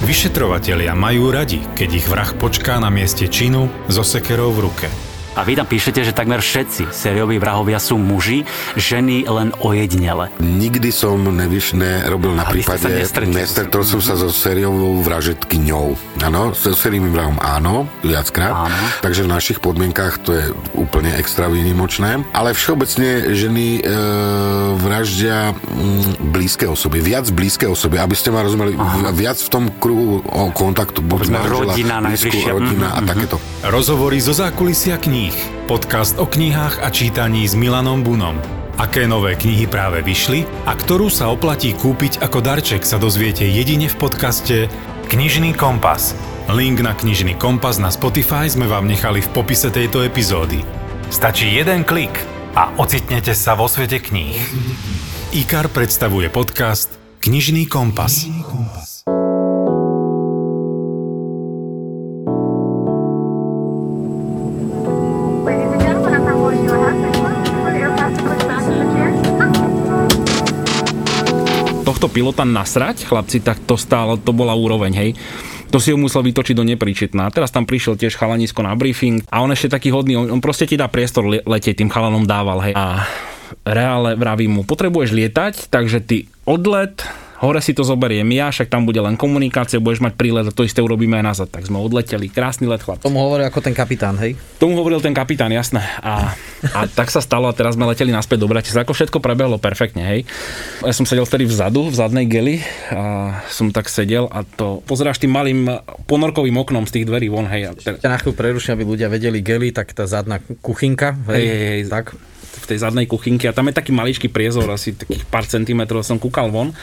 Vyšetrovatelia majú radi, keď ich vrah počká na mieste činu so sekerou v ruke. A vy tam píšete, že takmer všetci sérioví vrahovia sú muži, ženy len ojedinele. Nikdy som nevyš, nerobil na A prípade, nestretol som sa so sériovou vražetkyňou. Áno, so sériovým vrahom áno, viackrát. Áno. Takže v našich podmienkách to je úplne extra výnimočné. Ale všeobecne ženy e, vraždia mm, blízke osoby, viac blízke osoby, aby ste ma rozumeli, viac v tom kruhu o kontaktu, buď rodina blízku, rodina Mhm, a takéto. Rozhovory zo zákulisia kníh. Podcast o knihách a čítaní s Milanom Bunom. Aké nové knihy práve vyšli a ktorú sa oplatí kúpiť ako darček sa dozviete jedine v podcaste Knižný kompas. Link na Knižný kompas na Spotify sme vám nechali v popise tejto epizódy. Stačí jeden klik a ocitnete sa vo svete kníh. IKAR predstavuje podcast Knižný kompas. Ladies tohto pilota nasrať, chlapci, tak to stále, to bola úroveň, hej. To si ho musel vytočiť do nepríčetná. Teraz tam prišiel tiež chalanisko na briefing a on ešte taký hodný, on, on proste ti dá priestor le- letieť, tým chalanom dával, hej. A reále vraví mu, potrebuješ lietať, takže ty odlet, hore si to zoberiem ja, však tam bude len komunikácia, budeš mať prílet a to isté urobíme aj nazad. Tak sme odleteli, krásny let chlapci. Tomu hovorí ako ten kapitán, hej? Tomu hovoril ten kapitán, jasné. A, a tak sa stalo a teraz sme leteli naspäť do Bratislava. Ako všetko prebehlo perfektne, hej. Ja som sedel vtedy vzadu, v zadnej geli a som tak sedel a to pozeráš tým malým ponorkovým oknom z tých dverí von, hej. A te, na chvíľu preruším, aby ľudia vedeli gely, tak tá zadná kuchynka, hej? hej, hej, hej, Tak. v tej zadnej kuchynke a tam je taký maličký priezor, asi takých pár centimetrov som kúkal von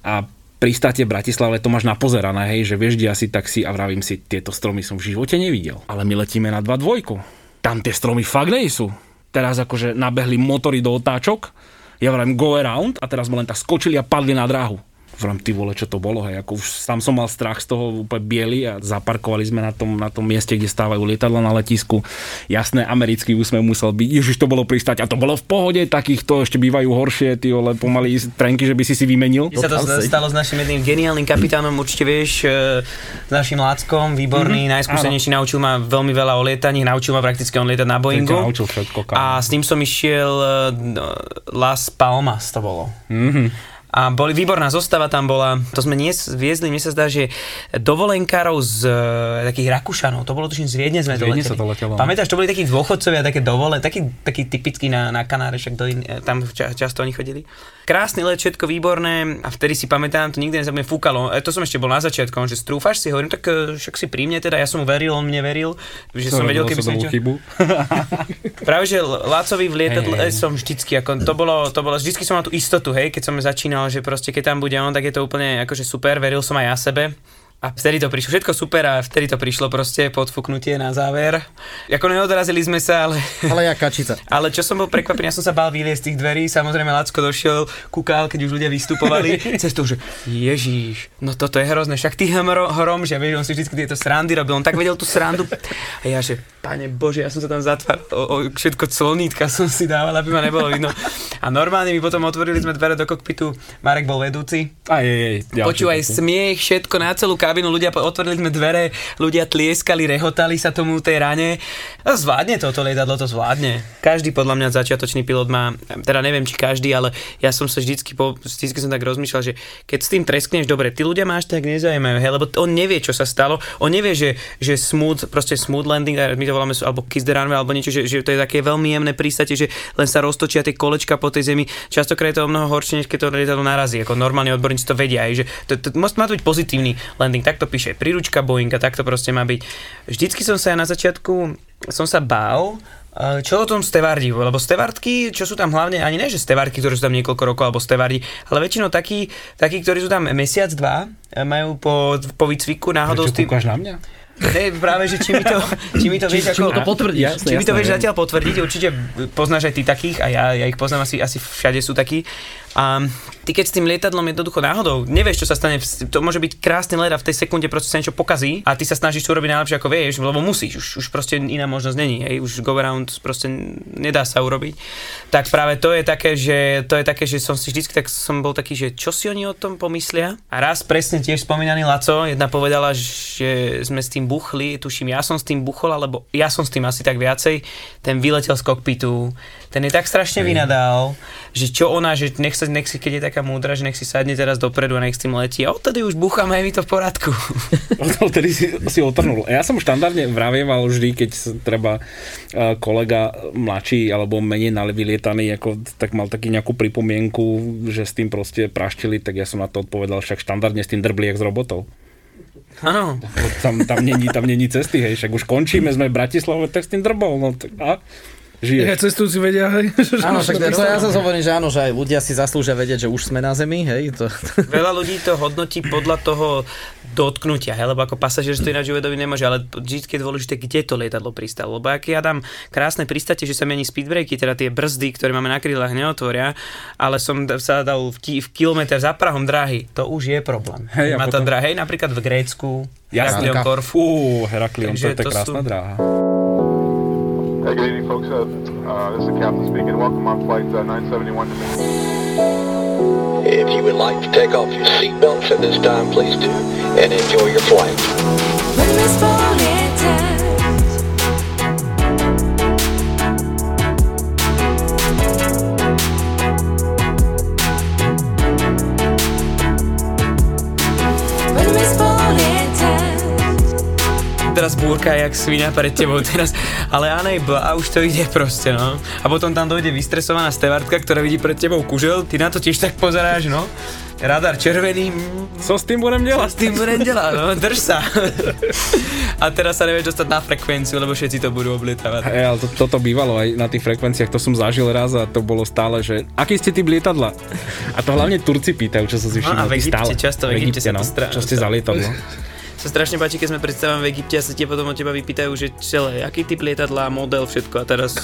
a pristátie v Bratislave to máš napozerané, hej, že vieš, kde asi taxi a vravím si, tieto stromy som v živote nevidel. Ale my letíme na 2.2. Tam tie stromy fakt nie sú. Teraz akože nabehli motory do otáčok, ja vravím go around a teraz sme len tak skočili a padli na dráhu. Vravím, ty vole, čo to bolo, hej, ako už tam som mal strach z toho úplne biely a zaparkovali sme na tom, na tom mieste, kde stávajú lietadla na letisku. Jasné, americký úsmev musel byť, ježiš, to bolo pristať a to bolo v pohode, takýchto ešte bývajú horšie, ty vole, pomaly trenky, že by si si vymenil. Mne sa to stalo s našim jedným geniálnym kapitánom, určite vieš, e, s našim Láckom, výborný, mm-hmm. najskúsenejší, naučil ma veľmi veľa o lietaní, naučil ma prakticky on lietať na Boeingu. naučil všetko, kámo. A s ním som išiel e, no, Las Palmas to bolo. Mm-hmm. A boli, výborná zostava tam bola, to sme nies, viezli, mne sa zdá, že dovolenkárov z e, takých Rakúšanov, to bolo tuším z Viedne sme Z to Viedne sa to letelo, no. Pamätáš, to boli takí dôchodcovia, také dovole, taký, taký typický na, na Kanáre, však do in, e, tam ča, často oni chodili. Krásny let, všetko výborné a vtedy si pamätám, to nikdy nezabudnem, fúkalo. E, to som ešte bol na začiatku, že strúfaš si, hovorím, tak e, však si pri mne teda, ja som mu veril, on mne veril, že som vedel, keby som niečo... chybu. Práve, že Lácovi v lietadle hey, hey. som vždycky, ako, to bolo, to bolo, vždycky som mal tú istotu, hej, keď som začínal, že proste keď tam bude on, tak je to úplne akože super, veril som aj ja sebe. A vtedy to prišlo, všetko super a vtedy to prišlo proste podfúknutie na záver. Ako neodrazili sme sa, ale... Ale ja kačica. Ale čo som bol prekvapený, ja som sa bál vyliesť z tých dverí, samozrejme Lacko došiel, kúkal, keď už ľudia vystupovali, cez to, že Ježíš, no toto je hrozné, však ty hrom, hrom že vieš, on si vždy tieto srandy robil, on tak vedel tú srandu. A ja, že pane Bože, ja som sa tam zatváral, o, o, všetko clonítka som si dával, aby ma nebolo vidno. A normálne mi potom otvorili sme dvere do kokpitu, Marek bol vedúci, Aj, aj, ďalší Počúvaj, smiech, všetko na celú kabinu, ľudia otvorili sme dvere, ľudia tlieskali, rehotali sa tomu tej rane. A zvládne toto lietadlo, to zvládne. Každý podľa mňa začiatočný pilot má, teda neviem či každý, ale ja som sa vždycky, po, vždycky som tak rozmýšľal, že keď s tým treskneš, dobre, tí ľudia máš tak nezaujímajú, hej, lebo on nevie, čo sa stalo, on nevie, že, že smooth, proste smooth landing, my to voláme, alebo kiss the runway, alebo niečo, že, že to je také veľmi jemné prístate, že len sa roztočia tie kolečka po tej zemi. Častokrát je to o mnoho horšie, než keď to lietadlo narazí. Ako normálne odborníci to vedia, aj, že to, to, to, to pozitívny landing. Tak to píše príručka Boeinga, tak to proste má byť. Vždycky som sa na začiatku som sa bál, čo o tom stevardi, lebo stevardky, čo sú tam hlavne, ani ne, že stevardky, ktoré sú tam niekoľko rokov, alebo stevardi, ale väčšinou takí, takí ktorí sú tam mesiac, dva, majú po, po výcviku náhodou Prečo s tým... na mňa? Ne, práve, že či mi to, či mi to vieš, Či ako, mu to potvrdíš? Jasné, či mi to vieš zatiaľ potvrdiť, určite poznáš aj ty takých a ja, ja ich poznám, asi, asi všade sú takí. A ty keď s tým lietadlom jednoducho náhodou nevieš, čo sa stane, to môže byť krásny let a v tej sekunde proste sa niečo pokazí a ty sa snažíš to urobiť najlepšie ako vieš, lebo musíš, už, už proste iná možnosť není, hej, už go around proste nedá sa urobiť. Tak práve to je také, že to je také, že som si vždycky tak som bol taký, že čo si oni o tom pomyslia. A raz presne tiež spomínaný Laco, jedna povedala, že sme s tým buchli, tuším, ja som s tým buchol, alebo ja som s tým asi tak viacej, ten vyletel z kokpitu, ten je tak strašne vynadal, že čo ona, že nech, sa, nech si, keď je taká múdra, že nech si sadne teraz dopredu a nech s tým letí. A odtedy už bucháme, je mi to v poradku. Odtedy si, si otrnul. Ja som štandardne vravieval vždy, keď sa treba eh, kolega mladší alebo menej vylietaný, ako, tak mal taký nejakú pripomienku, že s tým proste praštili, tak ja som na to odpovedal, však štandardne s tým drbli jak z robotov. Áno. Tam, tam, není, tam není cesty, hej, však už končíme, sme v Bratislave, tak s tým drbol, no tak a žije. Ja cestujúci vedia, hej. Áno, však to ja zase hovorím, že áno, že aj ľudia si zaslúžia vedieť, že už sme na Zemi, hej. To, Veľa ľudí to hodnotí podľa toho dotknutia, hej, lebo ako pasažier si to ináč uvedomiť nemôže, ale vždy je dôležité, kde to lietadlo pristalo. Lebo ak ja dám krásne pristate, že sa mení speedbreaky, teda tie brzdy, ktoré máme na krídlach, neotvoria, ale som sa dal v, ki- v kilometr za Prahom dráhy, to už je problém. Hej, Má tá potom- dráha, hej, napríklad v Grécku. Heraklion Korfu. Fú, Heraklion, to je krásna sú- dráha. Hey, good evening, folks. Uh, uh, this is the captain speaking. Welcome on flight uh, 971 to If you would like to take off your seatbelts at this time, please do, and enjoy your flight. Teraz búrka jak svina pred tebou teraz, ale Anejbl a už to ide proste, no. A potom tam dojde vystresovaná stevardka, ktorá vidí pred tebou kužel, ty na to tiež tak pozeráš, no. Radar červený, Co s tým budem delať? s tým budem delať, no, drž sa. A teraz sa nevieš dostať na frekvenciu, lebo všetci to budú oblietávať. Hej, ale to, toto bývalo aj na tých frekvenciách, to som zažil raz a to bolo stále, že aký ste typ lietadla? A to hlavne Turci pýtajú, čo som si No a všimol. v Egypte, stále. často v Egypte sa to no. stra- Čo ste za lietadlo? Sa strašne páči, keď sme predstavení v Egypte a sa tie potom od teba vypýtajú, že celé, aký typ lietadla, model, všetko a teraz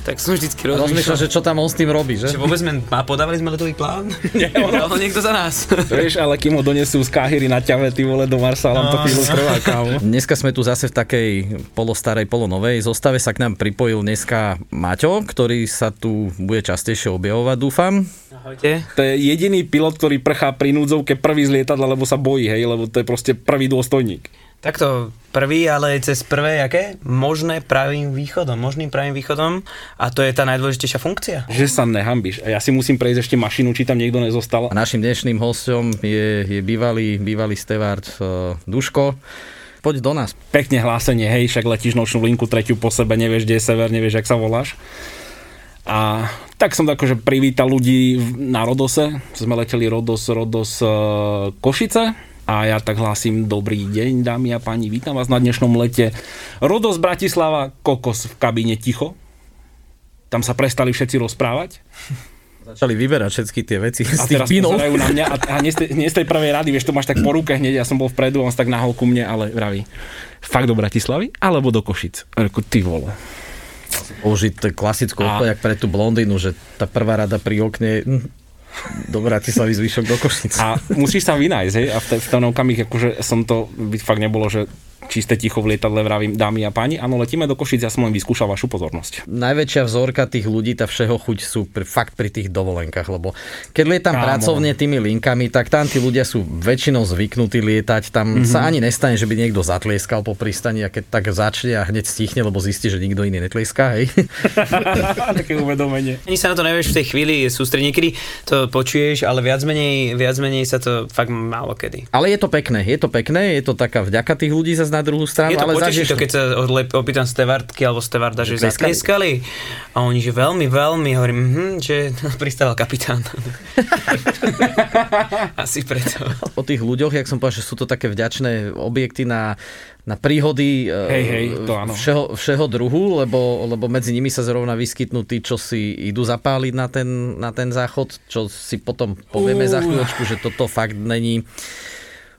tak som vždycky rozmýšľam, rozmýšľal, že čo tam on s tým robí, že? že vôbec sme, a podávali sme letový plán? Nie, ono. niekto za nás. Vieš, ale kým ho donesú z Káhyry na ťave, ty vole, do Marsala, to No. chvíľu trvá, kámo. Dneska sme tu zase v takej polostarej, polonovej zostave. Sa k nám pripojil dneska Maťo, ktorý sa tu bude častejšie objavovať, dúfam. Ahojte. To je jediný pilot, ktorý prchá pri núdzovke prvý z lietadla, lebo sa bojí, hej, lebo to je proste prvý dôstojník. Takto prvý, ale cez prvé, aké? Možné pravým východom, možným pravým východom a to je tá najdôležitejšia funkcia. Že sa nehambíš. A ja si musím prejsť ešte mašinu, či tam niekto nezostal. A našim dnešným hostom je, je bývalý, bývalý stevard uh, Duško. Poď do nás. Pekne hlásenie, hej, však letíš nočnú linku tretiu po sebe, nevieš, kde je sever, nevieš, jak sa voláš. A tak som akože privítal ľudí na Rodose. Sme leteli Rodos, Rodos e, Košice. A ja tak hlásim, dobrý deň, dámy a páni, vítam vás na dnešnom lete. Rodos Bratislava, kokos v kabíne ticho. Tam sa prestali všetci rozprávať. Začali vyberať všetky tie veci z A tých teraz pozerajú na mňa a, a nie, z tej, nie z tej prvej rady, vieš, to máš tak po ruke hneď, ja som bol vpredu, on sa tak nahol ku mne, ale vraví, fakt do Bratislavy, alebo do Košic? A reku, ty vole. Použiť klasickú odpoveď pre tú blondínu, že tá prvá rada pri okne hm, do Bratislavy zvyšok do Košic. A musíš sa vynájsť, hej, a v, te, v ten okamih, akože som to, by fakt nebolo, že čisté ticho v lietadle vravím, dámy a páni, áno, letíme do Košic, ja som len vyskúšal vašu pozornosť. Najväčšia vzorka tých ľudí, tá všeho chuť sú pri, fakt pri tých dovolenkách, lebo keď lietam Kámo. pracovne tými linkami, tak tam tí ľudia sú väčšinou zvyknutí lietať, tam mm-hmm. sa ani nestane, že by niekto zatlieskal po pristani a keď tak začne a hneď stichne, lebo zistí, že nikto iný netlieská, hej. Také uvedomenie. Ani sa na to nevieš v tej chvíli sústrediť, niekedy to počuješ, ale viac menej, viac menej sa to fakt málo kedy. Ale je to pekné, je to pekné, je to taká vďaka tých ľudí zase na druhú stranu, Je to ale poteší to, keď sa opýtam stevardky alebo stevarda, že Že tlieskali? zatlieskali. A oni, že veľmi, veľmi, hovorím, hm, že pristával kapitán. Asi preto. o tých ľuďoch, jak som povedal, že sú to také vďačné objekty na, na príhody e, Hej, hej, to áno. Všeho, všeho druhu, lebo, lebo medzi nimi sa zrovna vyskytnú tí, čo si idú zapáliť na ten, na ten záchod, čo si potom povieme za chvíľočku, že toto fakt není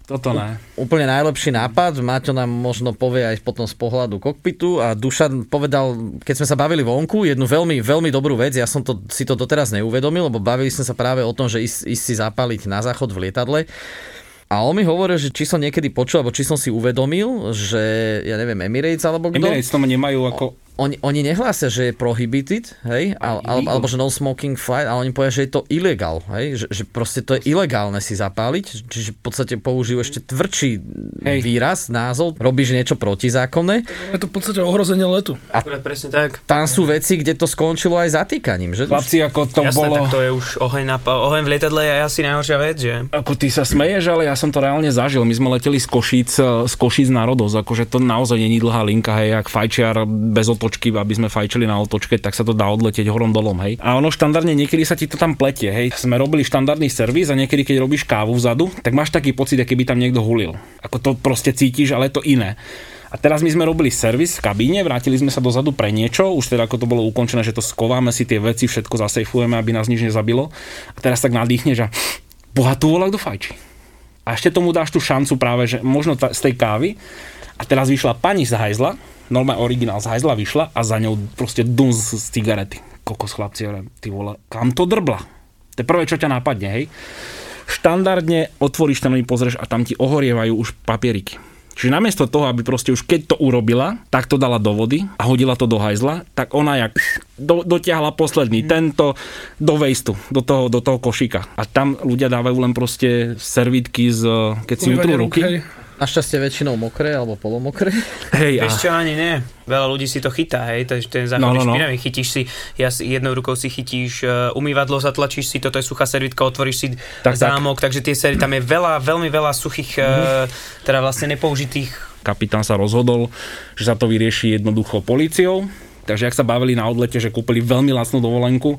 Toto ne. Úplne najlepší nápad, Maťo nám možno povie aj potom z pohľadu kokpitu a Dušan povedal, keď sme sa bavili vonku, jednu veľmi, veľmi dobrú vec, ja som to, si to doteraz neuvedomil, lebo bavili sme sa práve o tom, že ísť, ísť si zapáliť na záchod v lietadle. A on mi hovoril, že či som niekedy počul, alebo či som si uvedomil, že ja neviem, Emirates alebo kto. Emirates tomu nemajú ako... Oni, oni nehlásia, že je prohibited, hej, al, al, alebo že no smoking flight, ale oni povedia, že je to ilegal, hej, že, že proste to je ilegálne si zapáliť, čiže v podstate použijú ešte tvrdší hej. výraz, názov, robíš niečo protizákonné. Je to v podstate ohrozenie letu. A presne tak. Tam sú veci, kde to skončilo aj zatýkaním, že? Chlapci, ako to Jasné, bolo... tak to je už oheň, na, oheň v lietadle je asi najhoršia vec, že? Ako ty sa smeješ, ale ja som to reálne zažil. My sme leteli z Košíc, z Košíc na Rodos, akože to naozaj není dlhá linka, hej, jak fajčiar bez otočky, aby sme fajčili na otočke, tak sa to dá odletieť horom dolom, hej. A ono štandardne niekedy sa ti to tam pletie, hej. Sme robili štandardný servis a niekedy, keď robíš kávu vzadu, tak máš taký pocit, aký by tam niekto hulil. Ako to proste cítiš, ale je to iné. A teraz my sme robili servis v kabíne, vrátili sme sa dozadu pre niečo, už teda ako to bolo ukončené, že to skováme si tie veci, všetko zasejfujeme, aby nás nič nezabilo. A teraz tak nadýchne, že boha tu volá, kto fajčí. A ešte tomu dáš tú šancu práve, že možno ta, z tej kávy. A teraz vyšla pani z hajzla, normálne originál z hajzla vyšla a za ňou proste dum z, cigarety. Kokos chlapci, ty vole, kam to drbla? To je prvé, čo ťa nápadne, hej. Štandardne otvoríš ten, pozrieš a tam ti ohorievajú už papieriky. Čiže namiesto toho, aby proste už keď to urobila, tak to dala do vody a hodila to do hajzla, tak ona jak do, dotiahla posledný, tento do vejstu, do toho, do toho košíka. A tam ľudia dávajú len proste servítky, z, keď si utrú ruky. Hej. Našťastie väčšinou mokré alebo polomokré. Hej, a čo, ani nie. Veľa ľudí si to chytá, hej, je ten záchod no, no. no, špinavý. Chytíš si, ja si jednou rukou si chytíš uh, umývadlo, zatlačíš si, toto je suchá servitka, otvoríš si Tak, tak. zámok, takže tie seri, tam je veľa, veľmi veľa suchých, uh, teda vlastne nepoužitých kapitán sa rozhodol, že sa to vyrieši jednoducho policiou. Takže ak sa bavili na odlete, že kúpili veľmi lacnú dovolenku,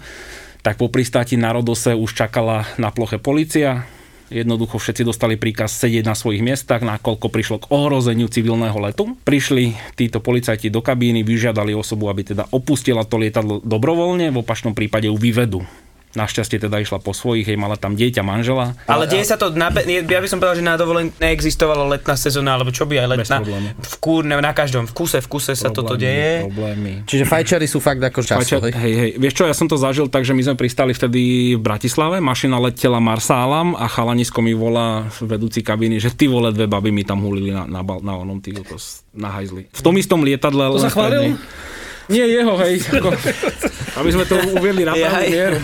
tak po pristáti na Rodose už čakala na ploche policia. Jednoducho všetci dostali príkaz sedieť na svojich miestach, nakoľko prišlo k ohrozeniu civilného letu. Prišli títo policajti do kabíny, vyžiadali osobu, aby teda opustila to lietadlo dobrovoľne, v opačnom prípade ju vyvedú. Našťastie teda išla po svojich, jej mala tam dieťa, manžela. Ale deje sa to, na, ja by som povedal, že na dovolen neexistovalo letná sezóna, alebo čo by aj letná. V kúr, ne, na každom, v kuse, v kuse sa toto deje. Problémy. Čiže fajčari sú fakt ako často, Pača, hej? hej, vieš čo, ja som to zažil tak, že my sme pristali vtedy v Bratislave, mašina letela Marsálam a chalanisko mi volá vedúci kabiny, že ty vole dve baby mi tam hulili na, na, na onom ty kokos, na hajzli. V tom istom lietadle. To len zachválil? Nie jeho, hej. Ako, aby sme to uviedli na pravú mieru.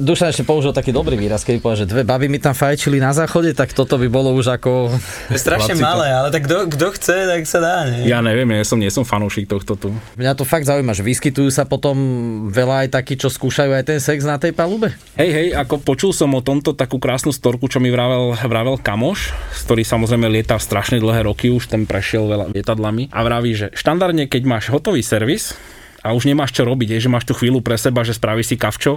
Dušan ešte použil taký dobrý výraz, keď povedal, že dve baby mi tam fajčili na záchode, tak toto by bolo už ako... Strašne Chlapci, to- malé, ale tak kto, kto chce, tak sa dá, nie? Ja neviem, ja som, nie som fanúšik tohto tu. Mňa to fakt zaujíma, že vyskytujú sa potom veľa aj takí, čo skúšajú aj ten sex na tej palube? Hej, hej, ako počul som o tomto takú krásnu storku, čo mi vravel, vravel kamoš, ktorý samozrejme lieta strašne dlhé roky, už ten prešiel veľa lietadlami a vraví, že štandardne, keď máš hotový servis, a už nemáš čo robiť, je, že máš tú chvíľu pre seba, že spravíš si kavčo,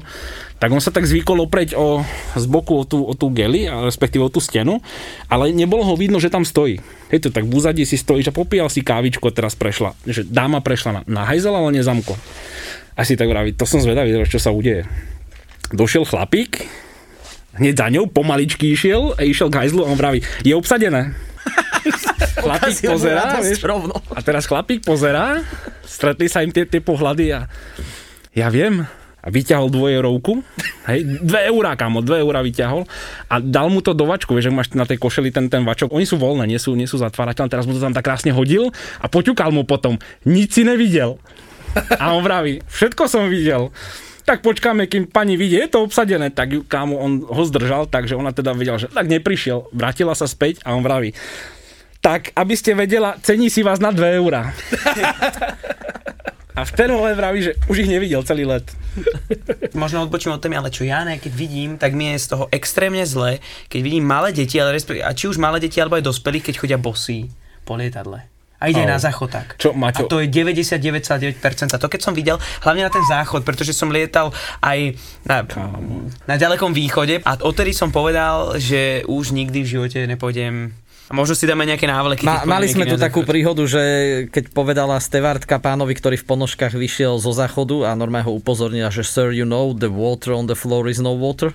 tak on sa tak zvykol opreť o, z boku o tú, o tú geli, respektíve o tú stenu, ale nebolo ho vidno, že tam stojí. Hej to tak v úzadí si stojí, že popíjal si kávičku teraz prešla, že dáma prešla na, na hajzel, ale nezamko. A si tak vraví, to som zvedavý, čo sa udeje. Došiel chlapík, hneď za ňou pomaličky išiel a išiel k hajzlu a on vraví, je obsadené. chlapík pozerá, vieš, rovno. a teraz chlapík pozerá, stretli sa im tie, tie pohľady a ja viem, a vyťahol dvojerovku, hej, dve eurá, kamo, dve eurá vyťahol a dal mu to do vačku, vieš, ak máš na tej košeli ten, ten vačok, oni sú voľné, nie sú, nie sú zatvárateľné, teraz mu to tam tak krásne hodil a poťukal mu potom, nič si nevidel. A on vraví, všetko som videl. Tak počkáme, kým pani vidie, je to obsadené. Tak ju, kámo, on ho zdržal, takže ona teda vedela, že tak neprišiel. Vrátila sa späť a on vraví, tak, aby ste vedela, cení si vás na 2 eurá. A v ten moment vraví, že už ich nevidel celý let. Možno odbočím od témy, ale čo ja ne, keď vidím, tak mi je z toho extrémne zle, keď vidím malé deti, ale a či už malé deti alebo aj dospelí, keď chodia bosí po lietadle. A ide Au. na záchod tak. Čo, Maťo? A to je 99,9%. To keď som videl, hlavne na ten záchod, pretože som lietal aj na, na ďalekom východe a odtedy som povedal, že už nikdy v živote nepôjdem a možno si dáme nejaké návleky. Ma, mali sme tu takú príhodu, že keď povedala stevardka pánovi, ktorý v ponožkách vyšiel zo záchodu a normálne ho upozornila, že sir, you know, the water on the floor is no water.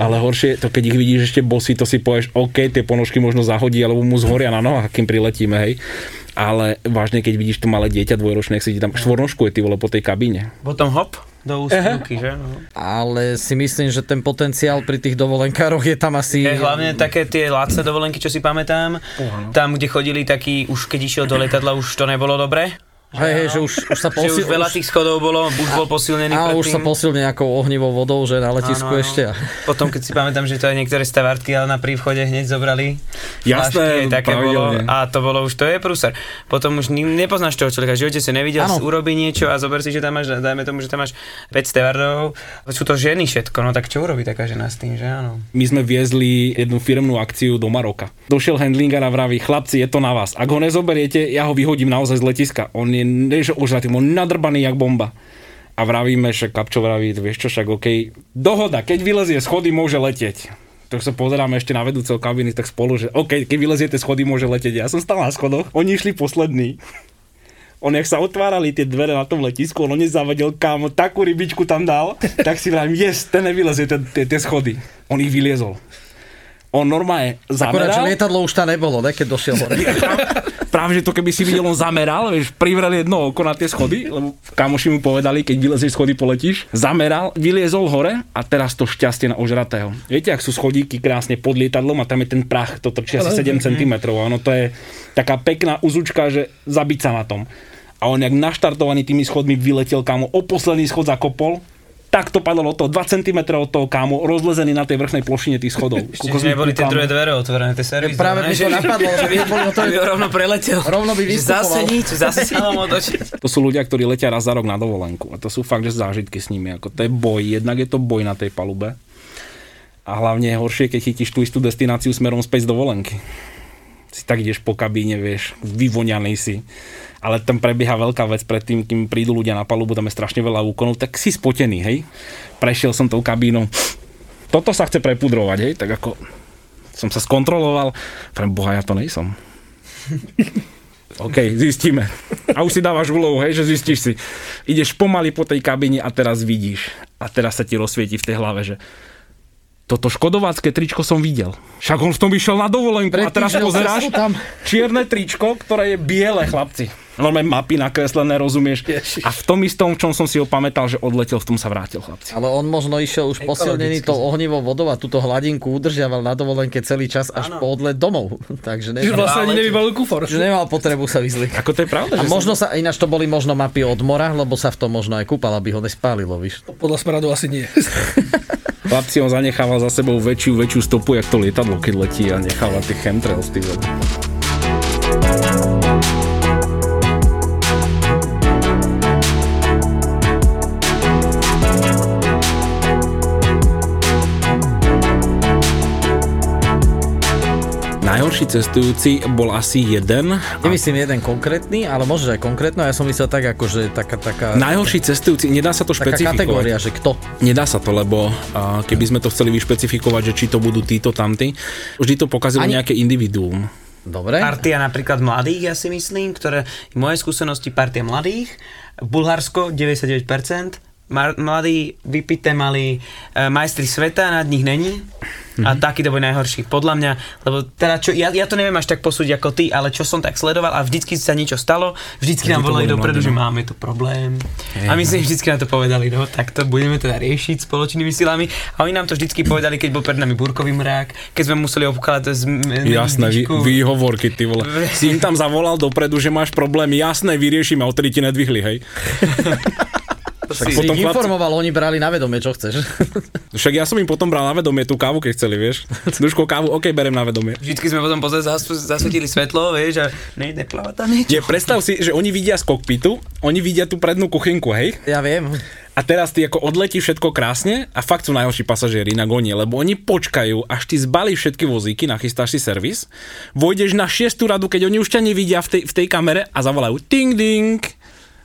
Ale horšie to, keď ich vidíš ešte bosy, to si povieš, OK, tie ponožky možno zahodí, alebo mu zhoria na nohách, kým priletíme, hej. Ale vážne, keď vidíš to malé dieťa dvojročné, ak si ti tam štvornožkuje ty vole po tej kabíne. Potom hop, do ústupky, že? No. Ale si myslím, že ten potenciál pri tých dovolenkároch je tam asi... Je hlavne také tie lacné dovolenky, čo si pamätám. Tam, kde chodili takí, už keď išiel do letadla, už to nebolo dobre. Hej, hej, že už, už sa Že posil... už veľa tých schodov bolo, už bol posilnený Áno, už sa posil nejakou ohnivou vodou, že na letisku Áno, ešte. a- Potom, keď si pamätám, že to aj niektoré stavártky, ale na príchode hneď zobrali. Jasné, Flašky, také bolo. A to bolo už, to je prúser. Potom už nepoznáš toho človeka, v živote si nevidel, Áno. urobí niečo a zober si, že tam máš, dajme tomu, že tam máš 5 stevardov. Sú to ženy všetko, no tak čo urobí taká žena s tým, že áno. My sme viezli jednu firmnú akciu do Maroka. Došiel handlinger a vraví, chlapci, je to na vás. Ak ho nezoberiete, ja ho vyhodím naozaj z letiska. On je než ožratý, on nadrbaný jak bomba. A vravíme, že Kapčo vraví, vieš čo, však OK, dohoda, keď vylezie schody, môže letieť. Tak sa pozeráme ešte na vedúceho kabiny, tak spolu, že OK, keď vyleziete schody, môže letieť. Ja som stal na schodoch, oni išli poslední. On, jak sa otvárali tie dvere na tom letisku, on nezavedel kámo, takú rybičku tam dal, tak si vravím, yes, ten nevylezie tie tie schody. On ich vyliezol. On normálne Akorát, že zameral, lietadlo už tam nebolo, ne, keď došiel hore. práve že to keby si videl, on zameral, vieš, privrel jedno oko na tie schody, lebo kamoši mu povedali, keď vylezieš schody, poletíš. Zameral, vyliezol hore a teraz to šťastie na ožratého. Viete, ak sú schodíky krásne pod lietadlom a tam je ten prach, to trčí asi 7 cm. Áno, to je taká pekná uzučka, že zabiť sa na tom. A on jak naštartovaný tými schodmi vyletel kámo, o posledný schod zakopol, tak to padlo od toho 2 cm od toho kámo, rozlezený na tej vrchnej plošine tých schodov. Ešte že neboli tie druhé dvere otvorené, tie servisné. Práve mi to napadlo, že by boli to- rovno preletel. Rovno by Že Zase vystupoval. nič, zase sa mám otočiť. To sú ľudia, ktorí letia raz za rok na dovolenku. A to sú fakt, že zážitky s nimi. Ako to je boj. Jednak je to boj na tej palube. A hlavne je horšie, keď chytíš tú istú destináciu smerom späť z dovolenky. Si tak ideš po kabíne, vieš, vyvoňaný si. Ale tam prebieha veľká vec predtým, kým prídu ľudia na palubu, tam je strašne veľa úkonov, tak si spotený, hej. Prešiel som tou kabínou. Toto sa chce prepudrovať, hej, tak ako som sa skontroloval. Pre boha, ja to nejsom. OK, zistíme. A už si dávaš úlohu, hej, že zistíš si. Ideš pomaly po tej kabine a teraz vidíš. A teraz sa ti rozsvieti v tej hlave, že toto škodovácké tričko som videl. Však on v tom išiel na dovolenku a Pred teraz pozeráš čierne tričko, ktoré je biele, chlapci. Normálne mapy nakreslené, rozumieš? A v tom istom, v čom som si ho pamätal, že odletel, v tom sa vrátil, chlapci. Ale on možno išiel už posilnený tou ohnivou vodou a túto hladinku udržiaval na dovolenke celý čas až po odlet domov. Takže Že nemal, vlastne ani nevybalil kufor. že nemal potrebu sa vyzliť. Ako to je pravda? A možno sa, ináč to boli možno mapy od mora, lebo sa v tom možno aj kúpal, aby ho nespálilo, víš. Podľa smradu asi nie. Chlapci, on zanechával za sebou väčšiu, väčšiu stopu, jak to lietadlo, keď letí a necháva tie chemtrails, ty vole. Najhorší cestujúci bol asi jeden. A Nemyslím jeden konkrétny, ale možno aj konkrétno. Ja som myslel tak, ako, že taká, taká, najhorší cestujúci, nedá sa to taká špecifikovať. kategória, že kto. Nedá sa to, lebo a, keby sme to chceli vyšpecifikovať, že či to budú títo, tamty, vždy to pokazilo Ani- nejaké individuum. Dobre. Partia napríklad mladých, ja si myslím, ktoré, moje skúsenosti, partia mladých, Bulharsko 99%, mar- mladí, vypité mali e, majstri sveta, nad nich není. A taký to bol najhorší, podľa mňa, lebo teda čo, ja, ja to neviem až tak posúdiť ako ty, ale čo som tak sledoval a vždycky sa niečo stalo, vždycky Vždy nám volali dopredu, mladí, že no. máme tu problém. A my si vždycky na to povedali, no tak to budeme teda riešiť spoločnými silami. A oni nám to vždycky povedali, keď bol pred nami búrkový mrák, keď sme museli obkladať z Jasné, vy, výhovorky, ty vole. Si im tam zavolal dopredu, že máš problém, jasné, vyriešime, a odtedy ti nedvihli, hej. Si potom ich chlapci- informoval, oni brali na vedomie, čo chceš. Však ja som im potom bral na vedomie tú kávu, keď chceli, vieš. Duško kávu, ok, berem na vedomie. Vždycky sme potom pozrieť zas, zasvetili svetlo, vieš, a nejde plávať tam niečo. Je, predstav si, že oni vidia z kokpitu, oni vidia tú prednú kuchynku, hej. Ja viem. A teraz ty ako odletí všetko krásne a fakt sú najhorší pasažieri na gonie, lebo oni počkajú, až ty zbalíš všetky vozíky, nachystáš si servis, vojdeš na šiestu radu, keď oni už ťa nevidia v tej, v tej kamere a zavolajú ting ding.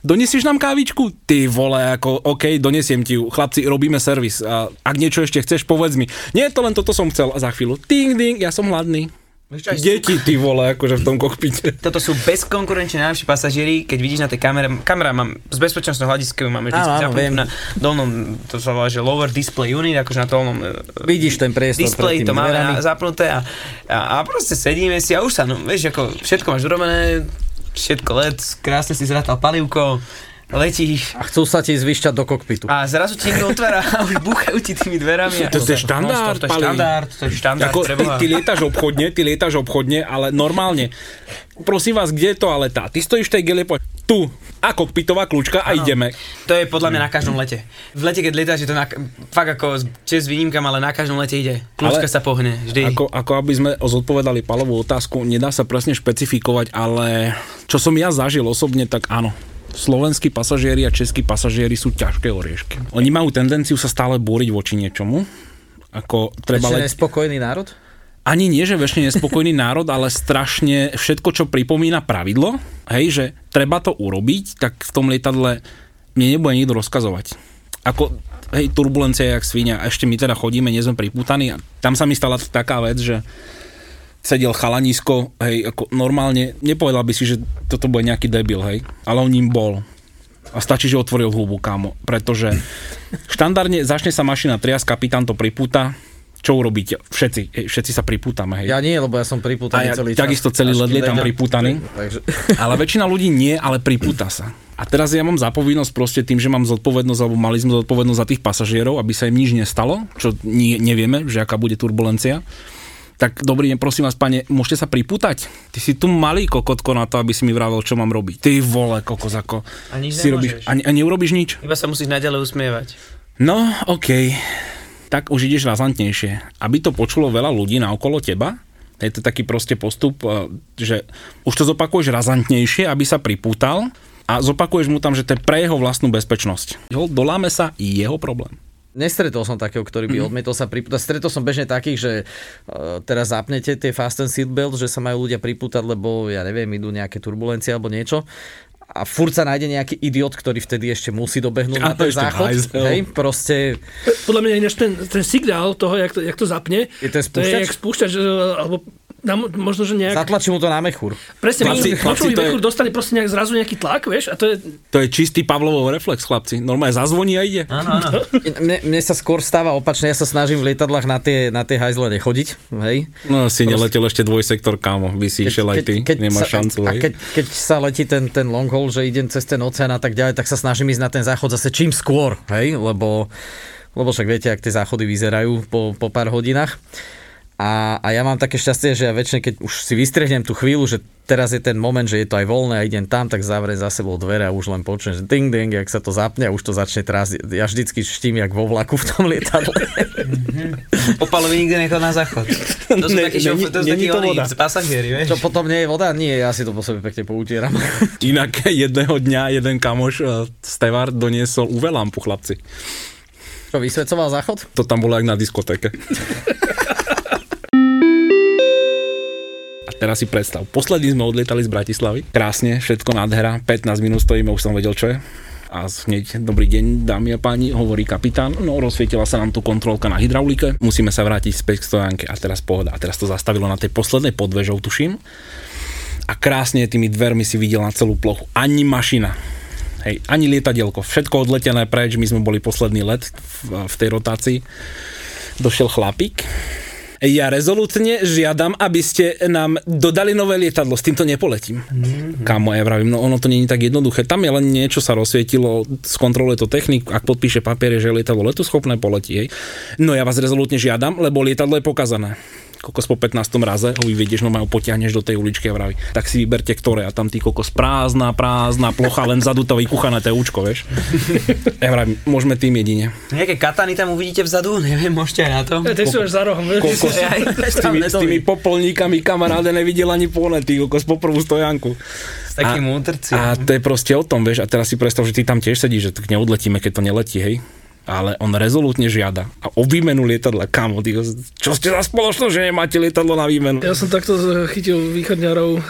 Donesieš nám kávičku? Ty vole, ako, OK, donesiem ti ju. Chlapci, robíme servis. A ak niečo ešte chceš, povedz mi. Nie, to len toto som chcel. A za chvíľu, ting ding, ja som hladný. deti, ty vole, akože v tom kokpite. Toto sú bezkonkurenčne najlepší pasažieri, keď vidíš na tej kamere, kamera mám z bezpečnostného hľadiska ju máme vždy zapnutú na dolnom, to sa volá, že lower display unit, akože na dolnom e, Vidíš ten priestor display, to máme dverami. zapnuté a, a, a proste sedíme si a už sa, no, vieš, ako všetko máš urobené, všetko let, krásne si zrátal palivko, letíš A chcú sa ti zvyšťať do kokpitu. a zrazu ti niekto otvára a už búchajú ti tými dverami. a- To je štandard, To je štandard, to je štandard, Ako, ty, ty lietaš obchodne, ty lietaš obchodne, ale normálne. Prosím vás, kde je toaleta? Ty stojíš v tej gele, poď tu, a kokpitová kľúčka a ideme. To je podľa mňa na každom lete. V lete, keď letáš, je to na, fakt ako čes výnimkam, ale na každom lete ide. Kľúčka Ale- sa pohne, vždy. Ako, ako aby sme zodpovedali Palovú otázku, nedá sa presne špecifikovať, ale čo som ja zažil osobne, tak áno. Slovenskí pasažieri a českí pasažieri sú ťažké oriešky. Oni majú tendenciu sa stále búriť voči niečomu. Ako treba Ešte let... nespokojný národ? ani nie, že väčšine nespokojný národ, ale strašne všetko, čo pripomína pravidlo, hej, že treba to urobiť, tak v tom lietadle mne nebude nikto rozkazovať. Ako, hej, turbulencia je jak svinia. A ešte my teda chodíme, nie sme pripútaní a tam sa mi stala taká vec, že sedel chalanisko, hej, ako normálne, nepovedal by si, že toto bude nejaký debil, hej, ale on ním bol. A stačí, že otvoril hubu, kámo, pretože štandardne začne sa mašina trias, kapitán to pripúta, čo urobíte? Všetci, všetci sa pripútame, hej. Ja nie, lebo ja som pripútaný ja, celý čas. takisto celý let je tam pripútaný. Takže... Ale väčšina ľudí nie, ale pripúta sa. A teraz ja mám zapovinnosť proste tým, že mám zodpovednosť, alebo mali sme zodpovednosť za tých pasažierov, aby sa im nič nestalo, čo nie, nevieme, že aká bude turbulencia. Tak dobrý deň, prosím vás, pane, môžete sa pripútať? Ty si tu malý kokotko na to, aby si mi vravel, čo mám robiť. Ty vole, kokos, ako... A nič si robíš, a, a neurobíš nič? Iba sa musíš naďalej usmievať. No, OK. Tak už ideš razantnejšie. Aby to počulo veľa ľudí na okolo teba, je to taký proste postup, eh, že už to zopakuješ razantnejšie, aby sa pripútal a zopakuješ mu tam, že to je pre jeho vlastnú bezpečnosť. Doláme sa jeho problém. Nestretol som takého, ktorý by odmietol sa pripútať. Stretol som bežne takých, že uh, teraz zapnete tie fast and seatbelt, že sa majú ľudia pripútať, lebo ja neviem, idú nejaké turbulencie alebo niečo. A furt sa nájde nejaký idiot, ktorý vtedy ešte musí dobehnúť A na ten záchod. hajzel. Hej, proste Podľa mňa ináč ten, ten signál toho, jak to, jak to zapne, Je ten to je spúšťač? jak spúšťač, e, alebo nám, možno, že nejak... zatlačí mu to na mechúr. Presne, Chlapci, chlapci, chlapci, to je- mechúr dostane proste nejak zrazu nejaký tlak, vieš, a to je... To je čistý Pavlovov reflex, chlapci. Normálne zazvoní a ide. Áno, áno. Mne, mne sa skôr stáva opačne, ja sa snažím v lietadlách na tie, na tie hajzle nechodiť. Hej. No si neletel ešte dvojsektor, kámo. By si išiel aj ty. Nemáš sa, šancu, a hej. keď, keď sa letí ten, ten long haul, že idem cez ten oceán a tak ďalej, tak sa snažím ísť na ten záchod zase čím skôr, hej, lebo, lebo však viete, ak tie záchody vyzerajú po, po pár hodinách. A, a ja mám také šťastie, že ja väčšine, keď už si vystrihnem tú chvíľu, že teraz je ten moment, že je to aj voľné a idem tam, tak zavriem za sebou dvere a už len počujem, že ding ding, jak sa to zapne a už to začne trásť. Ja vždycky štím jak vo vlaku v tom lietadle. Opalovi nikdy nechod na záchod. To sú Ne- takí, to to voda. pasažieri, vieš. Čo potom nie je voda? Nie, ja si to po sebe pekne poutieram. Inak jedného dňa jeden kamoš eh, Stevard doniesol UV lampu, chlapci. Čo, vysvedcoval záchod? To tam bolo jak na diskotéke. teraz si predstav, posledný sme odlietali z Bratislavy, krásne, všetko nádhera, 15 minút stojíme, už som vedel, čo je. A hneď, dobrý deň, dámy a páni, hovorí kapitán, no rozsvietila sa nám tu kontrolka na hydraulike, musíme sa vrátiť späť k stojanke a teraz pohoda. A teraz to zastavilo na tej poslednej podvežou, tuším. A krásne tými dvermi si videl na celú plochu. Ani mašina, Hej, ani lietadielko, všetko odletené preč, my sme boli posledný let v, v tej rotácii. Došiel chlapík. Ja rezolútne žiadam, aby ste nám dodali nové lietadlo, s týmto nepoletím. Mm-hmm. Kámo, ja vravím, no ono to nie je tak jednoduché. Tam je len niečo sa rozsvietilo, skontroluje to technik, ak podpíše papier, že lietadlo letoschopné, poletí. Hej. No ja vás rezolútne žiadam, lebo lietadlo je pokazané kokos po 15. raze ho vyvedieš, no ho potiahneš do tej uličky a vraví, tak si vyberte ktoré a tam ty kokos prázdna, prázdna plocha, len vzadu to vykuchané TUčko, vieš. ja vravím, môžeme tým jedine. Nejaké katany tam uvidíte vzadu, neviem, môžete aj na to. Ja, ty sú až za rohom. Kokos, s, tými, s tými popolníkami kamaráde nevidel ani pône, ty kokos po prvú stojanku. S takým útrciom. A to je proste o tom, vieš, a teraz si predstav, že ty tam tiež sedíš, že tak neodletíme, keď to neletí, hej. Ale on rezolútne žiada a o výmenu lietadla, kamo, ty, kokos, čo ste za spoločnosť, že nemáte lietadlo na výmenu? Ja som takto chytil východňarov,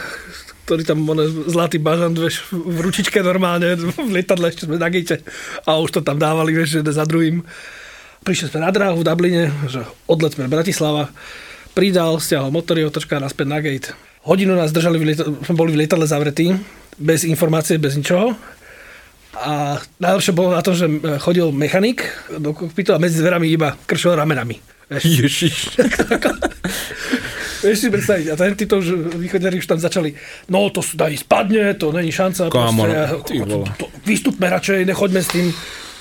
ktorí tam one, zlatý bažant, vieš, v ručičke normálne, v lietadle ešte sme na gate a už to tam dávali, vieš, jeden za druhým. Prišli sme na dráhu v Dubline, že odlet sme Bratislava, pridal, stiahol motory, otočka naspäť na gate. Hodinu nás držali, v lieta- sme boli v lietadle zavretí, bez informácie, bez ničoho. A najlepšie bolo na to, že e, chodil mechanik do kokpitu a medzi dverami iba kršil ramenami. Ježiš. Vieš si predstaviť, a ten títo východňari už tam začali, no to sa daj spadne, to není šanca. Kámo, proste, no, to, vystupme radšej, nechoďme s tým.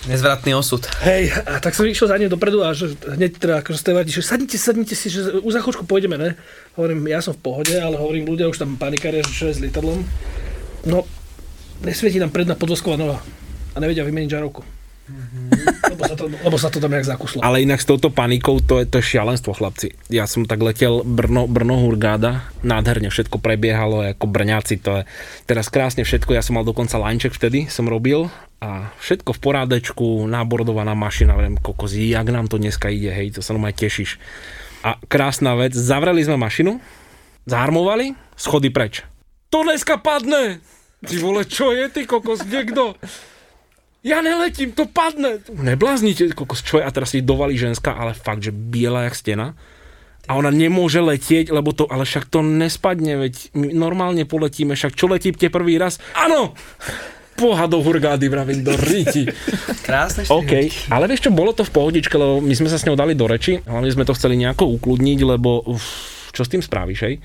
Nezvratný osud. Hej, a tak som išiel za ním dopredu a že hneď teda akože stevadi, že sadnite, sadnite si, že už za chvíľku pôjdeme, ne? Hovorím, ja som v pohode, ale hovorím, ľudia už tam panikária, že čo je s lietadlom. No, nesvieti nám predná podvozková noha a nevedia vymeniť žarovku. lebo, sa to, lebo sa to tam jak zakuslo. Ale inak s touto panikou to je, to je šialenstvo, chlapci. Ja som tak letel Brno, Brno Hurgáda, nádherne všetko prebiehalo ako Brňáci, to je teraz krásne všetko, ja som mal dokonca lanček vtedy, som robil a všetko v porádečku, nabordovaná mašina, viem, kokos, jak nám to dneska ide, hej, to sa nám aj tešíš. A krásna vec, zavreli sme mašinu, zaharmovali, schody preč. To dneska padne! Ty vole, čo je ty kokos, niekto? ja neletím, to padne. Nebláznite, kokos, čo je? A teraz si dovalí ženská, ale fakt, že biela jak stena. A ona nemôže letieť, lebo to, ale však to nespadne, veď my normálne poletíme, však čo letíte prvý raz? Áno! Poha do hurgády, vravím, do riti. Krásne OK, ale vieš čo, bolo to v pohodičke, lebo my sme sa s ňou dali do reči, hlavne sme to chceli nejako ukludniť, lebo uf, čo s tým spravíš, hej?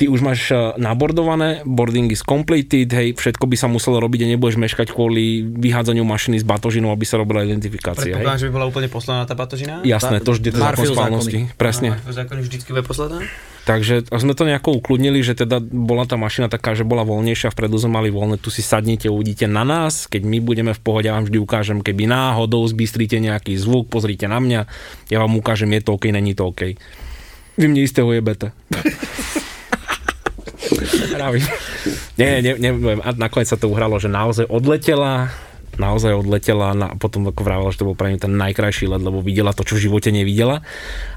Ty už máš eh, nabordované, boarding is completed, hej, všetko by sa muselo robiť a nebudeš meškať kvôli vyhádzaniu mašiny z batožinou, aby sa robila identifikácia? Predpokladám, že by bola úplne poslaná tá patožina? Jasné, to vždy je zákon Murphyho spálnosti, presne. Zákone vždycky bude poslaná? Takže sme to nejako ukludnili, že teda bola tá mašina taká, že bola voľnejšia, vpredu sme mali voľné, tu si sadnite, uvidíte na nás, keď my budeme v pohode, ja vám vždy ukážem, keby náhodou zbystríte nejaký zvuk, pozrite na mňa, ja vám ukážem, je to OK, není to OK. Vy mne istého jebete. Nie, ne, neviem, a nakoniec sa to uhralo, že naozaj odletela, naozaj odletela a potom ako vravela, že to bol pre ňu ten najkrajší let, lebo videla to, čo v živote nevidela.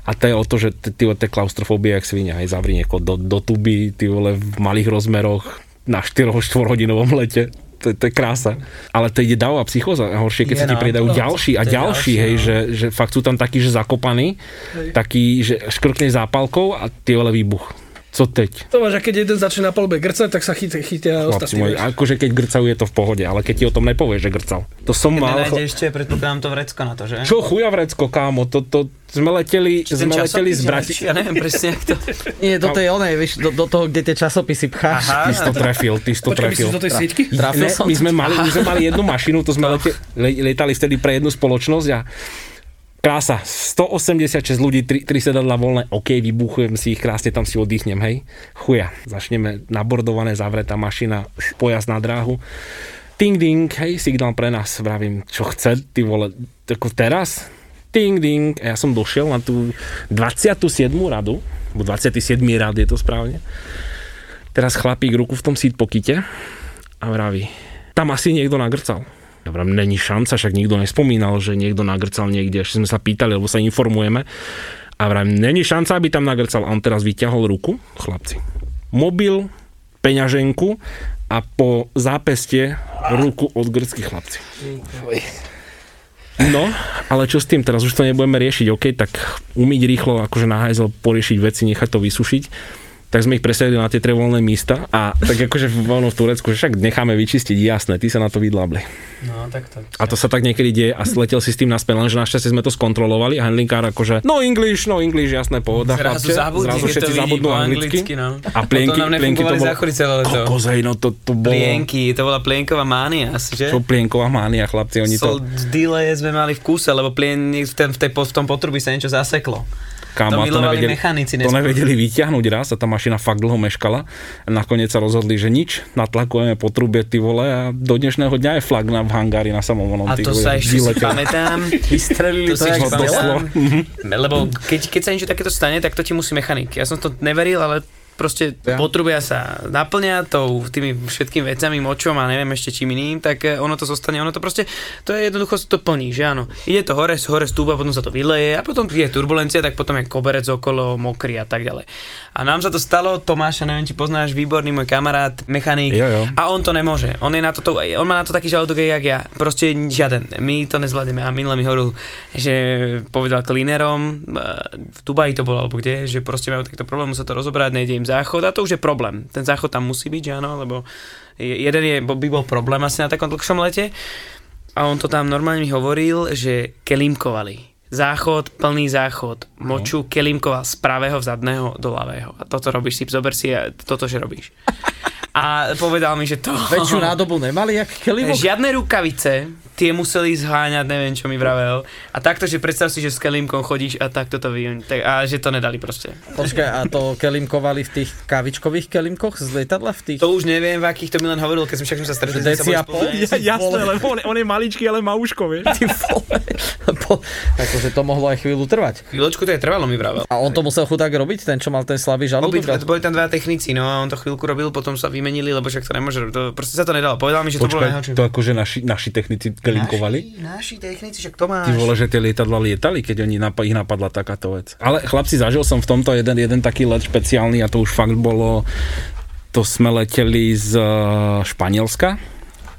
A to je o to, že ty, tie klaustrofóbie, jak svinia, aj zavri nieko do, do tuby, ty vole, v malých rozmeroch, na 4-4 hodinovom lete. To, to je krása. Ale to ide davová psychóza. Horšie, keď Je, sa ti pridajú ďalší a ďalší, hej, no. že, že fakt sú tam takí, že zakopaní, takí, že škrkneš zápalkou a ty vole výbuch. Co teď? To máš, a keď jeden začne na palube grcať, tak sa chytia, chytia ostatní. vieš. akože keď grcajú je to v pohode, ale keď ti o tom nepovieš, že grcal. To som Keď mal... nenájde ešte, predpokladám to vrecko na to, že? Čo chuja vrecko, kámo, to, to sme leteli, Či sme leteli z je Brati... lepší? Ja neviem presne, jak to... Nie, toto je oné, vieš, do, do toho, kde tie časopisy pcháš. Aha. Ty si to trefil, ty si to Počkaj, myslíš trefil. do tej sieťky? Trafil Ne, som. my sme mali, my sme mali jednu mašinu, to sme lete, le, lietali vtedy pre jednu spoločnosť a krása, 186 ľudí, 3, 3 sedadla voľné, OK, vybuchujem si ich, krásne tam si oddychnem, hej. Chuja, začneme nabordované, zavretá mašina, pojazd na dráhu. Ding ding, hej, signál pre nás, vravím, čo chce, ty vole, ako teraz? Ding ding, a ja som došiel na tú 27. radu, alebo 27. rad je to správne. Teraz chlapík ruku v tom seat pokite a vraví, tam asi niekto nagrcal. Vravím, není šanca, však nikto nespomínal, že niekto nagrcal niekde, ešte sme sa pýtali, lebo sa informujeme. A vravím, není šanca, aby tam nagrcal. A on teraz vyťahol ruku, chlapci. Mobil, peňaženku a po zápeste ruku od grckých chlapci. No, ale čo s tým? Teraz už to nebudeme riešiť, OK, tak umyť rýchlo, akože na poriešiť veci, nechať to vysušiť tak sme ich presadili na tie tre voľné místa a tak akože v, ono v Turecku, však necháme vyčistiť, jasné, ty sa na to vydlabli. No, tak to. A to sa tak niekedy deje a sletel si s tým naspäť, lenže našťastie sme to skontrolovali a handlingkár akože no English, no English, jasné, pohoda, Zrazu chlapče. zabudne, zrazu to všetci zabudnú anglicky. anglicky, no. A plienky, nám plienky to bolo... Kokozej, no to, to bolo... Plienky, to bola plienková mánia, asi, že? Čo plienková mánia, chlapci, oni to... Sol delay sme mali v kúse, lebo plien v, ten, v, tej, v tom potrubí sa niečo zaseklo. Kámo, To a milovali mechanici to neskôr. nevedeli vyťahnuť raz a tá mašina fakt dlho meškala. Nakoniec sa rozhodli, že nič, natlakujeme po trube, ty vole, a do dnešného dňa je flag na, v hangári na samom onom. A to sa ešte si pamätám. Vystrelili To to, si ešte pamätám. Lebo keď, keď sa niečo takéto stane, tak to ti musí mechanik. Ja som to neveril, ale proste Ja. potrubia sa naplňa tou tými všetkými vecami, močom a neviem ešte čím iným, tak e, ono to zostane, ono to proste, to je jednoducho to plní, že áno. Ide to hore, hore stúpa, potom sa to vyleje a potom je turbulencia, tak potom je koberec okolo, mokrý a tak ďalej. A nám sa to stalo, Tomáša, neviem, či poznáš, výborný môj kamarát, mechanik, Jo, jo. a on to nemôže. On, je na to, on má na to taký žalúdok, jak ja. Proste žiaden. My to nezvládneme. A minule mi hovoril, že povedal cleanerom, eh, v Dubaji to bolo, alebo kde, že proste majú takto problém, musia to rozobrať, nejde im záchod a to už je problém. Ten záchod tam musí byť, že áno, lebo je- jeden je, by bol problém asi na takom dlhšom lete. A on to tam normálne mi hovoril, že kelimkovali. Záchod, plný záchod, moču kelimkoval z pravého vzadného do ľavého. A toto robíš si, zober si a toto, že robíš. A povedal mi, že to... Väčšiu nádobu nemali, jak Kelimo? Žiadne rukavice, tie museli zháňať, neviem čo mi vravel. A takto, že predstav si, že s kelímkom chodíš a takto to vy, tak, a že to nedali proste. Počkaj, a to kelimkovali v tých kavičkových kelimkoch z lietadla? V tých... To už neviem, v akých to mi len hovoril, keď sme však sa sa deci a pol? Ja, jasné, lebo on, on je maličký, ale má uško, vieš. Ty vole. Po- Akože to mohlo aj chvíľu trvať. Chvíľočku to je trvalo, mi vravel. A on to musel chudák robiť, ten, čo mal ten slabý žalúdok? boli tam dva technici, no a on to chvíľku robil, potom sa vymenili, lebo však to nemôže, to, proste sa to nedalo. Povedal mi, že to bolo Počkaj, najhoršie. to akože naši, naši technici kelimkovali? Naši, naši technici, však to máš. Ty vole, že tie lietadla lietali, keď oni napa- ich napadla takáto vec. Ale chlapci, zažil som v tomto jeden, jeden taký let špeciálny a to už fakt bolo, to sme leteli z eh, Španielska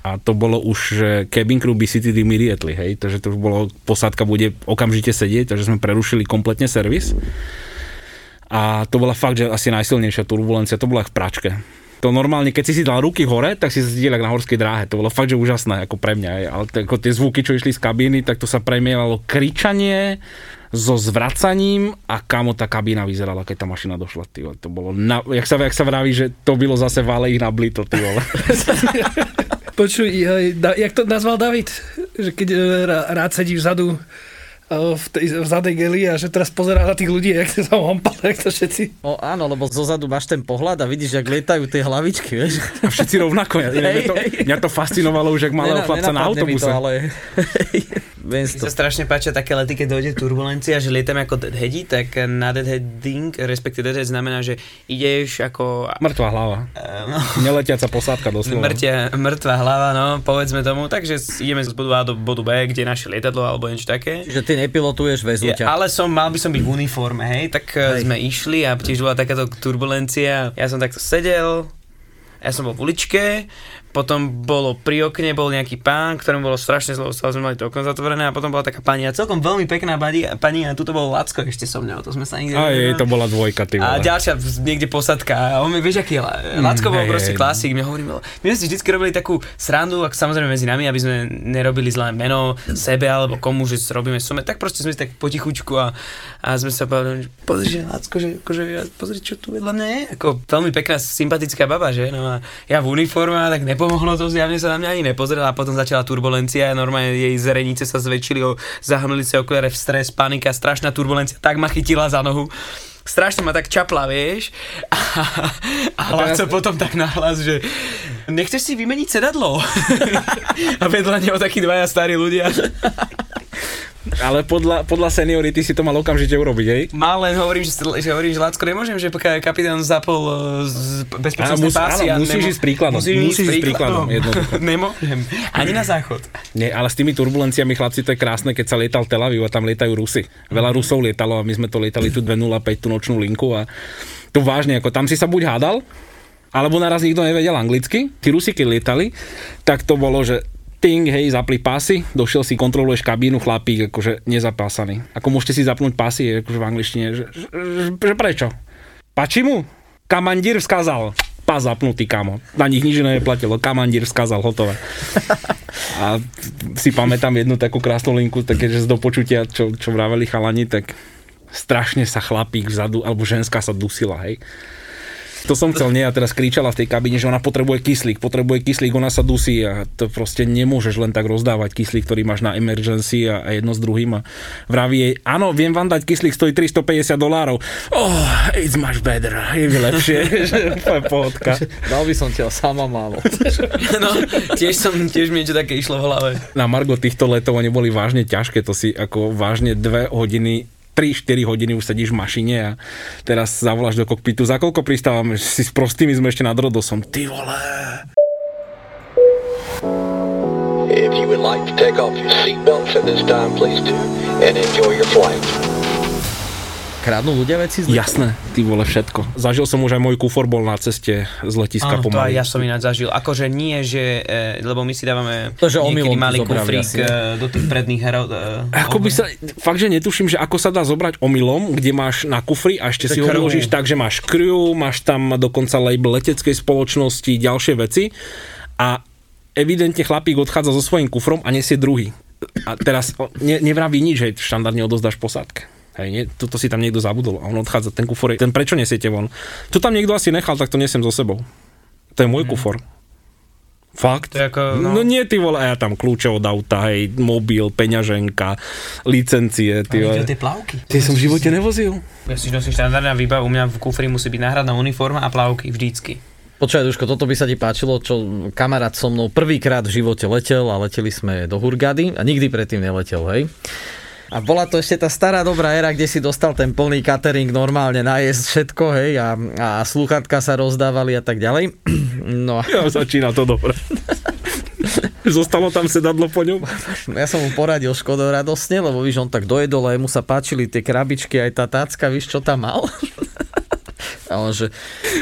a to bolo už, že cabin crew be seated immediately, hej, takže to už bolo, posádka bude okamžite sedieť, takže sme prerušili kompletne servis. A to bola fakt, že asi najsilnejšia turbulencia, to bola v pračke. To normálne, keď si si dal ruky hore, tak si jak na horskej dráhe. To bolo fakt, že úžasné, ako pre mňa. Ale ako tie zvuky, čo išli z kabíny, tak to sa premielalo kričanie so zvracaním a kamo tá kabína vyzerala, keď tá mašina došla. Ty, vole. to bolo, na, jak, sa, jak sa vraví, že to bylo zase vále ich na blito, ty vole. Počuj, jak to nazval David? Že keď e, rá- rád sedí vzadu v tej v zadej geli a že teraz pozerá na tých ľudí, jak sa hompal, jak to všetci. No áno, lebo zozadu máš ten pohľad a vidíš, jak lietajú tie hlavičky, vieš. A všetci rovnako. Ja, mňa, to, mňa to fascinovalo už, jak malého Nena- chlapca na autobuse. To, ale... Viem to. sa strašne páčia také lety, keď dojde turbulencia, že lietame ako deadheadi, tak na deadheading, respektíve deadhead znamená, že ideš ako... Mŕtva hlava. eh, no, Neletiaca posádka doslova. Mŕtia, mŕtva hlava, no, povedzme tomu, takže ideme z bodu A do bodu B, kde je naše lietadlo alebo niečo také. Že ty nepilotuješ, vezú Je, ťa. ale som, mal by som byť v uniforme, hej, tak hej. sme išli a tiež bola takáto turbulencia. Ja som takto sedel, ja som bol v uličke, potom bolo pri okne, bol nejaký pán, ktorému bolo strašne zlo, stále sme mali to okno zatvorené a potom bola taká pani a celkom veľmi pekná pani, pani a tu to bol Lacko ešte so mňou, to sme sa nikdy A jej, to bola dvojka, ty A vole. ďalšia v- niekde posadka. A on mi, vieš, aký je La- Lacko bol hej, proste hej. klasik. Mne hovorím, my sme si vždy robili takú srandu, ak samozrejme medzi nami, aby sme nerobili zlé meno sebe alebo komu, že robíme sume. Tak proste sme si tak potichučku a, a sme sa povedali, že pozri, že Lacko, že akože, pozri, čo tu vedľa mňa je. Ako veľmi pekná, sympatická baba, že? No a ja v uniforme, a tak nepomohlo to, zjavne sa na mňa ani nepozrela a potom začala turbulencia a normálne jej zrenice sa zväčšili, zahnuli sa okuliare v stres, panika, strašná turbulencia, tak ma chytila za nohu strašne ma tak čapla, vieš. A, a Laco potom tak nahlas, že nechceš si vymeniť sedadlo? a vedľa neho takí dvaja starí ľudia. Ale podľa, podľa seniority si to mal okamžite urobiť, hej? Mal len hovorím, že, že hovorím, že Lacko, nemôžem, že pokiaľ kapitán zapol eh, z bezpečnostné mus- pásy. áno, musíš ísť príkladom. Musíš ísť príkladom, jednoducho. Nemôžem. Ani na záchod. Nie, ale s tými turbulenciami, chlapci, to je krásne, keď sa lietal Tel Aviv a tam lietajú Rusy. Veľa Rusov lietalo a my sme to lietali tu 205, tú nočnú linku a to vážne, ako tam si sa buď hádal, alebo naraz nikto nevedel anglicky. Tí Rusi, keď lietali, tak to bolo, že ting, hej, zapli pásy, došiel si, kontroluješ kabínu, chlapík, akože nezapásaný. Ako môžete si zapnúť pásy, akože v angličtine, že, že, že prečo? Pači mu? Kamandír vzkázal. Pás zapnutý, kamo. Na nich nič neplatilo. Kamandír vzkázal, hotové. A si pamätám jednu takú krásnu linku, také, že z dopočutia, čo, čo vraveli chalani, tak strašne sa chlapík vzadu, alebo ženská sa dusila, hej. To som chcel, nie, a teraz kričala v tej kabine, že ona potrebuje kyslík, potrebuje kyslík, ona sa dusí a to proste nemôžeš len tak rozdávať kyslík, ktorý máš na emergency a, a jedno s druhým a vraví jej, áno, viem vám dať kyslík, stojí 350 dolárov. Oh, it's much better, je mi lepšie, že pohodka. Dal by som ti ho sama málo. No, tiež som, tiež mi niečo také išlo v hlave. na Margo týchto letov oni boli vážne ťažké, to si ako vážne dve hodiny 3-4 hodiny už sedíš v mašine a teraz zavoláš do kokpitu. Za koľko pristávame? Si s prostými sme ešte nad Rodosom. Ty vole. If you would like to take off your seatbelts at this time, please do, and enjoy your flight. Kradnú ľudia veci? z- Jasné, ty vole všetko. Zažil som už aj môj kufor bol na ceste z letiska Áno, to aj pomaly. ja som ináč zažil. Akože nie, že, e, lebo my si dávame To, že niekedy malý kufrík e, do tých predných herov. E, Ako by sa, fakt, že netuším, že ako sa dá zobrať omylom, kde máš na kufri a ešte To si ho krv. vložíš tak, že máš crew, máš tam dokonca label leteckej spoločnosti, ďalšie veci a evidentne chlapík odchádza so svojím kufrom a nesie druhý. A teraz ne, nevraví nič, že štandardne odozdáš posádke. Hej, nie, toto si tam niekto zabudol a on odchádza, ten kufor, je- ten prečo nesiete von? To tam niekto asi nechal, tak to nesiem so sebou. To je môj kufor. Fakt? Ako, No, no, nie, ty vole, ja tam kľúče od auta, hej, mobil, peňaženka, licencie, ty vole. tie plavky. Ty som v živote nevozil. Ja si nosím štandardná výbava, u mňa v kufri musí byť náhradná uniforma a plavky vždycky. Počkaj, Duško, toto by sa ti páčilo, čo kamarát so mnou prvýkrát v živote letel a leteli sme do Hurgady a nikdy predtým neletel, hej. A bola to ešte tá stará dobrá éra, kde si dostal ten plný catering normálne najesť všetko, hej, a, a slúchatka sa rozdávali a tak ďalej. No Ja, začína to dobre. Zostalo tam sedadlo po ňom? ja som mu poradil Škodo radosne, lebo víš, on tak dojedol a mu sa páčili tie krabičky, aj tá tácka, víš, čo tam mal? A on, že,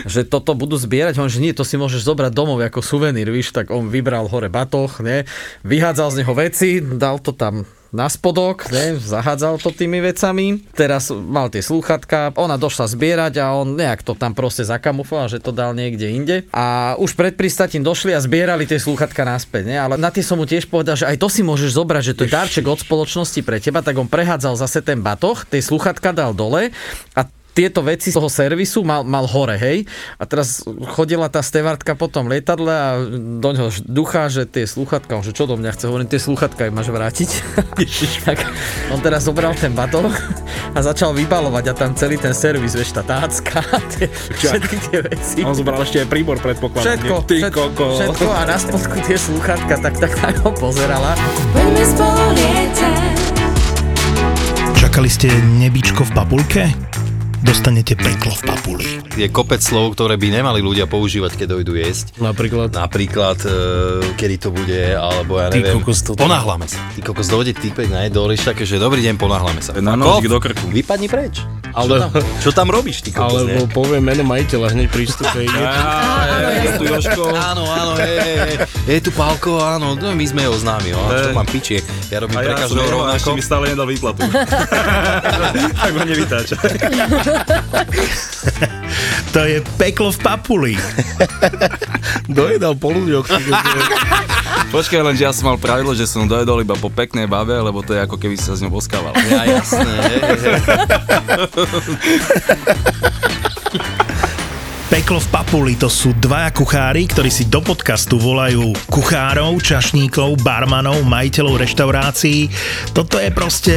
že toto budú zbierať, on, že nie, to si môžeš zobrať domov ako suvenír, víš, tak on vybral hore batoh, ne, vyhádzal z neho veci, dal to tam na spodok, ne, zahádzal to tými vecami. Teraz mal tie slúchatka, ona došla zbierať a on nejak to tam proste zakamufloval, že to dal niekde inde. A už pred pristatím došli a zbierali tie slúchatka naspäť, ne, ale na tie som mu tiež povedal, že aj to si môžeš zobrať, že to je darček od spoločnosti pre teba, tak on prehádzal zase ten batoh, tie slúchatka dal dole a tieto veci z toho servisu mal, mal hore, hej. A teraz chodila tá stevartka po tom lietadle a do ňoho ducha, že tie slúchatka, on, že čo do mňa chce, hovorím, tie slúchatka im máš vrátiť. tak on teraz zobral ten baton a začal vybalovať a tam celý ten servis, vieš, tá tácka, tie, všetky tie veci. On zobral ešte aj príbor, predpokladám. Všetko? Ty všetko, koko. všetko a na spodku tie slúchatka, tak tak na ňo pozerala. Čakali ste nebičko v papulke? Dostanete peklo v papuli. Je kopec slov, ktoré by nemali ľudia používať, keď dojdu jesť. Napríklad? Napríklad, e, kedy to bude, alebo ja Ty neviem. kokos, toto- Ponáhľame sa. Ty kokos, dojde týpek na jedol, také, že dobrý deň, ponáhľame sa. Na nožík do krku. Vypadni preč. Ale- Čo tam, čo tam robíš, ty kokos, Alebo poviem meno majiteľa hneď pri vstupe. Je tu. Áno, áno, je tu Pálko, áno, no, my sme ho známi, no, čo mám piči, ja robím pre každého jeho, a ešte rovnako. mi stále nedal výplatu. tak ho nevytáča. To je peklo v papuli. Dojedal po ľuďoch. Počkaj, len, že ja som mal pravidlo, že som dojedol iba po peknej bave, lebo to je ako keby si sa s ňou boskával. Ja, jasné. Peklo v papuli to sú dvaja kuchári, ktorí si do podcastu volajú kuchárov, čašníkov, barmanov, majiteľov reštaurácií. Toto je proste